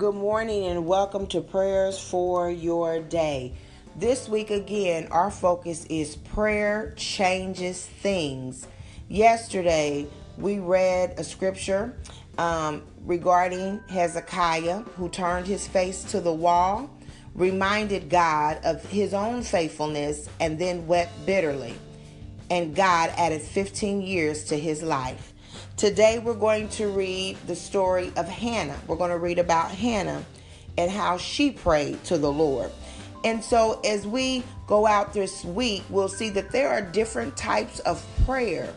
Good morning and welcome to Prayers for Your Day. This week, again, our focus is prayer changes things. Yesterday, we read a scripture um, regarding Hezekiah who turned his face to the wall, reminded God of his own faithfulness, and then wept bitterly. And God added 15 years to his life. Today we're going to read the story of Hannah. We're going to read about Hannah and how she prayed to the Lord. And so as we go out this week, we'll see that there are different types of prayer.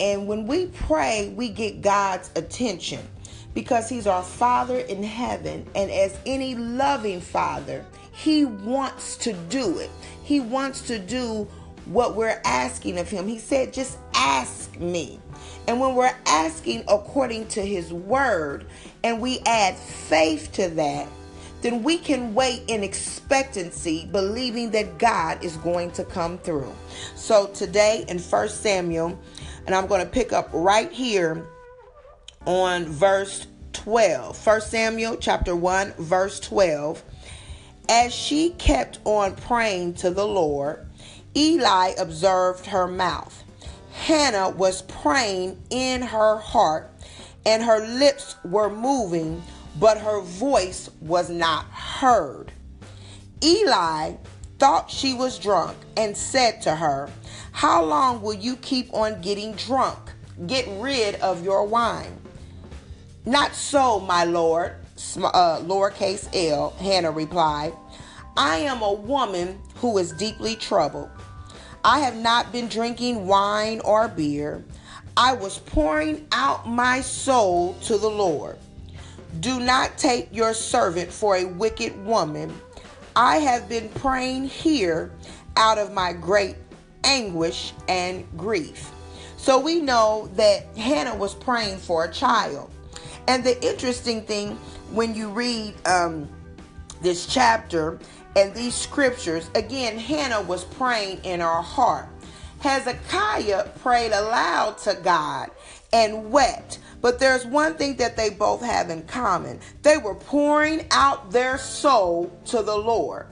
And when we pray, we get God's attention because He's our Father in heaven. And as any loving Father, He wants to do it. He wants to do what we're asking of Him. He said, just ask me. And when we're asking according to His word and we add faith to that, then we can wait in expectancy, believing that God is going to come through. So today in 1 Samuel, and I'm going to pick up right here on verse 12. 1 Samuel chapter 1, verse 12. As she kept on praying to the Lord, Eli observed her mouth. Hannah was praying in her heart, and her lips were moving, but her voice was not heard. Eli thought she was drunk and said to her, How long will you keep on getting drunk? Get rid of your wine. Not so, my lord, uh, lowercase l, Hannah replied. I am a woman who is deeply troubled. I have not been drinking wine or beer. I was pouring out my soul to the Lord. Do not take your servant for a wicked woman. I have been praying here out of my great anguish and grief. So we know that Hannah was praying for a child. And the interesting thing when you read um, this chapter and these scriptures, again, Hannah was praying in her heart. Hezekiah prayed aloud to God and wept. But there's one thing that they both have in common they were pouring out their soul to the Lord.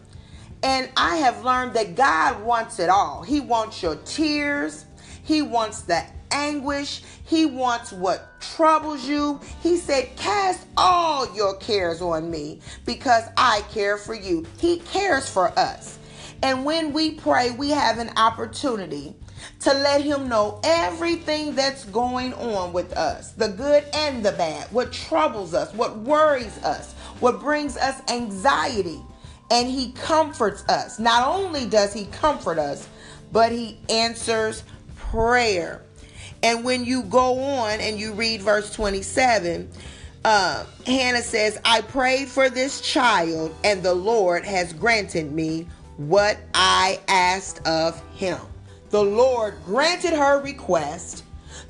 And I have learned that God wants it all. He wants your tears, He wants the anguish, He wants what troubles you. He said, Cast all your cares on me because I care for you. He cares for us. And when we pray, we have an opportunity to let him know everything that's going on with us the good and the bad, what troubles us, what worries us, what brings us anxiety. And he comforts us. Not only does he comfort us, but he answers prayer. And when you go on and you read verse 27, uh, Hannah says, I prayed for this child, and the Lord has granted me what I asked of him. The Lord granted her request.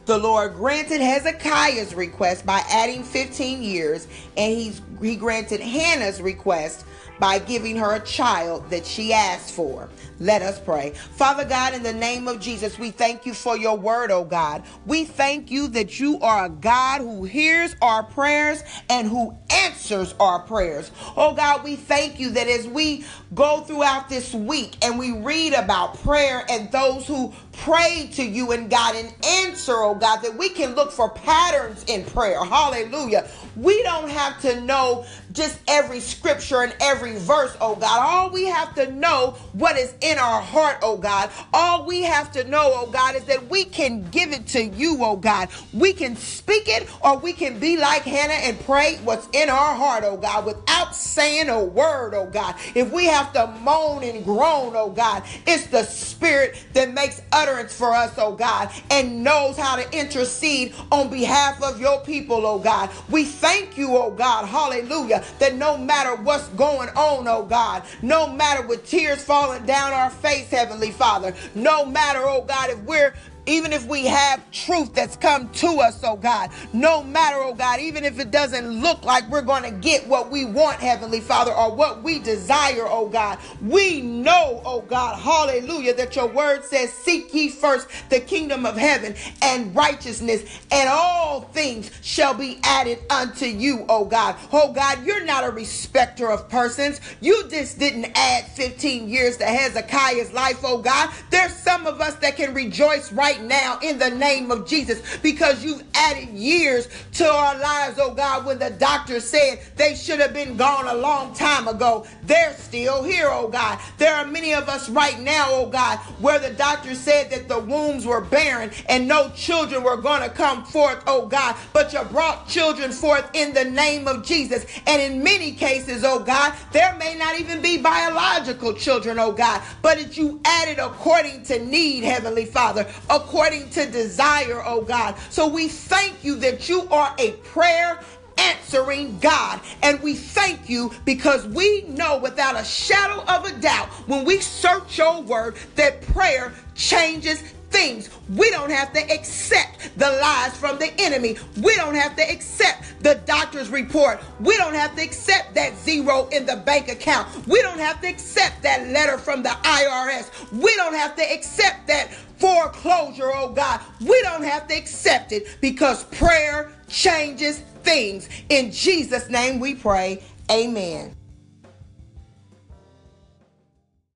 The Lord granted Hezekiah's request by adding 15 years, and he's, he granted Hannah's request by giving her a child that she asked for. Let us pray. Father God, in the name of Jesus, we thank you for your word, oh God. We thank you that you are a God who hears our prayers and who answers our prayers. Oh God, we thank you that as we go throughout this week and we read about prayer and those who prayed to you and got an answer, oh God, that we can look for patterns in prayer. Hallelujah. We don't have to know just every scripture and every verse, oh God. All we have to know what is in our heart, oh God. All we have to know, oh God, is that we can give it to you, oh God. We can speak it or we can be like Hannah and pray what's in our heart, oh God, without saying a word, oh God. If we have to moan and groan, oh God, it's the Spirit that makes utterance for us, oh God, and knows how to intercede on behalf of your people, oh God. We thank you, oh God, hallelujah that no matter what's going on, oh God, no matter with tears falling down our face, Heavenly Father, no matter, oh God, if we're even if we have truth that's come to us, oh God, no matter, oh God, even if it doesn't look like we're going to get what we want, Heavenly Father, or what we desire, oh God, we know, oh God, hallelujah, that your word says, Seek ye first the kingdom of heaven and righteousness, and all things shall be added unto you, oh God. Oh God, you're not a respecter of persons. You just didn't add 15 years to Hezekiah's life, oh God. There's some of us that can rejoice right now in the name of Jesus because you've added years to our lives, oh God, when the doctor said they should have been gone a long time ago. They're still here, oh God. There are many of us right now, oh God, where the doctor said that the wombs were barren and no children were going to come forth, oh God, but you brought children forth in the name of Jesus. And in many cases, oh God, there may not even be biological children, oh God, but it you added according to need, Heavenly Father, according to desire, oh God. So we thank you that you are a prayer answering God. And we thank you because we know without a shadow of a doubt when we search your word that prayer changes things. We don't have to accept the lies from the enemy. We don't have to accept the doctor's report. We don't have to accept that zero in the bank account. We don't have to accept that letter from the IRS. We don't have to accept that foreclosure, oh God. We don't have to accept it because prayer changes things. In Jesus' name we pray. Amen.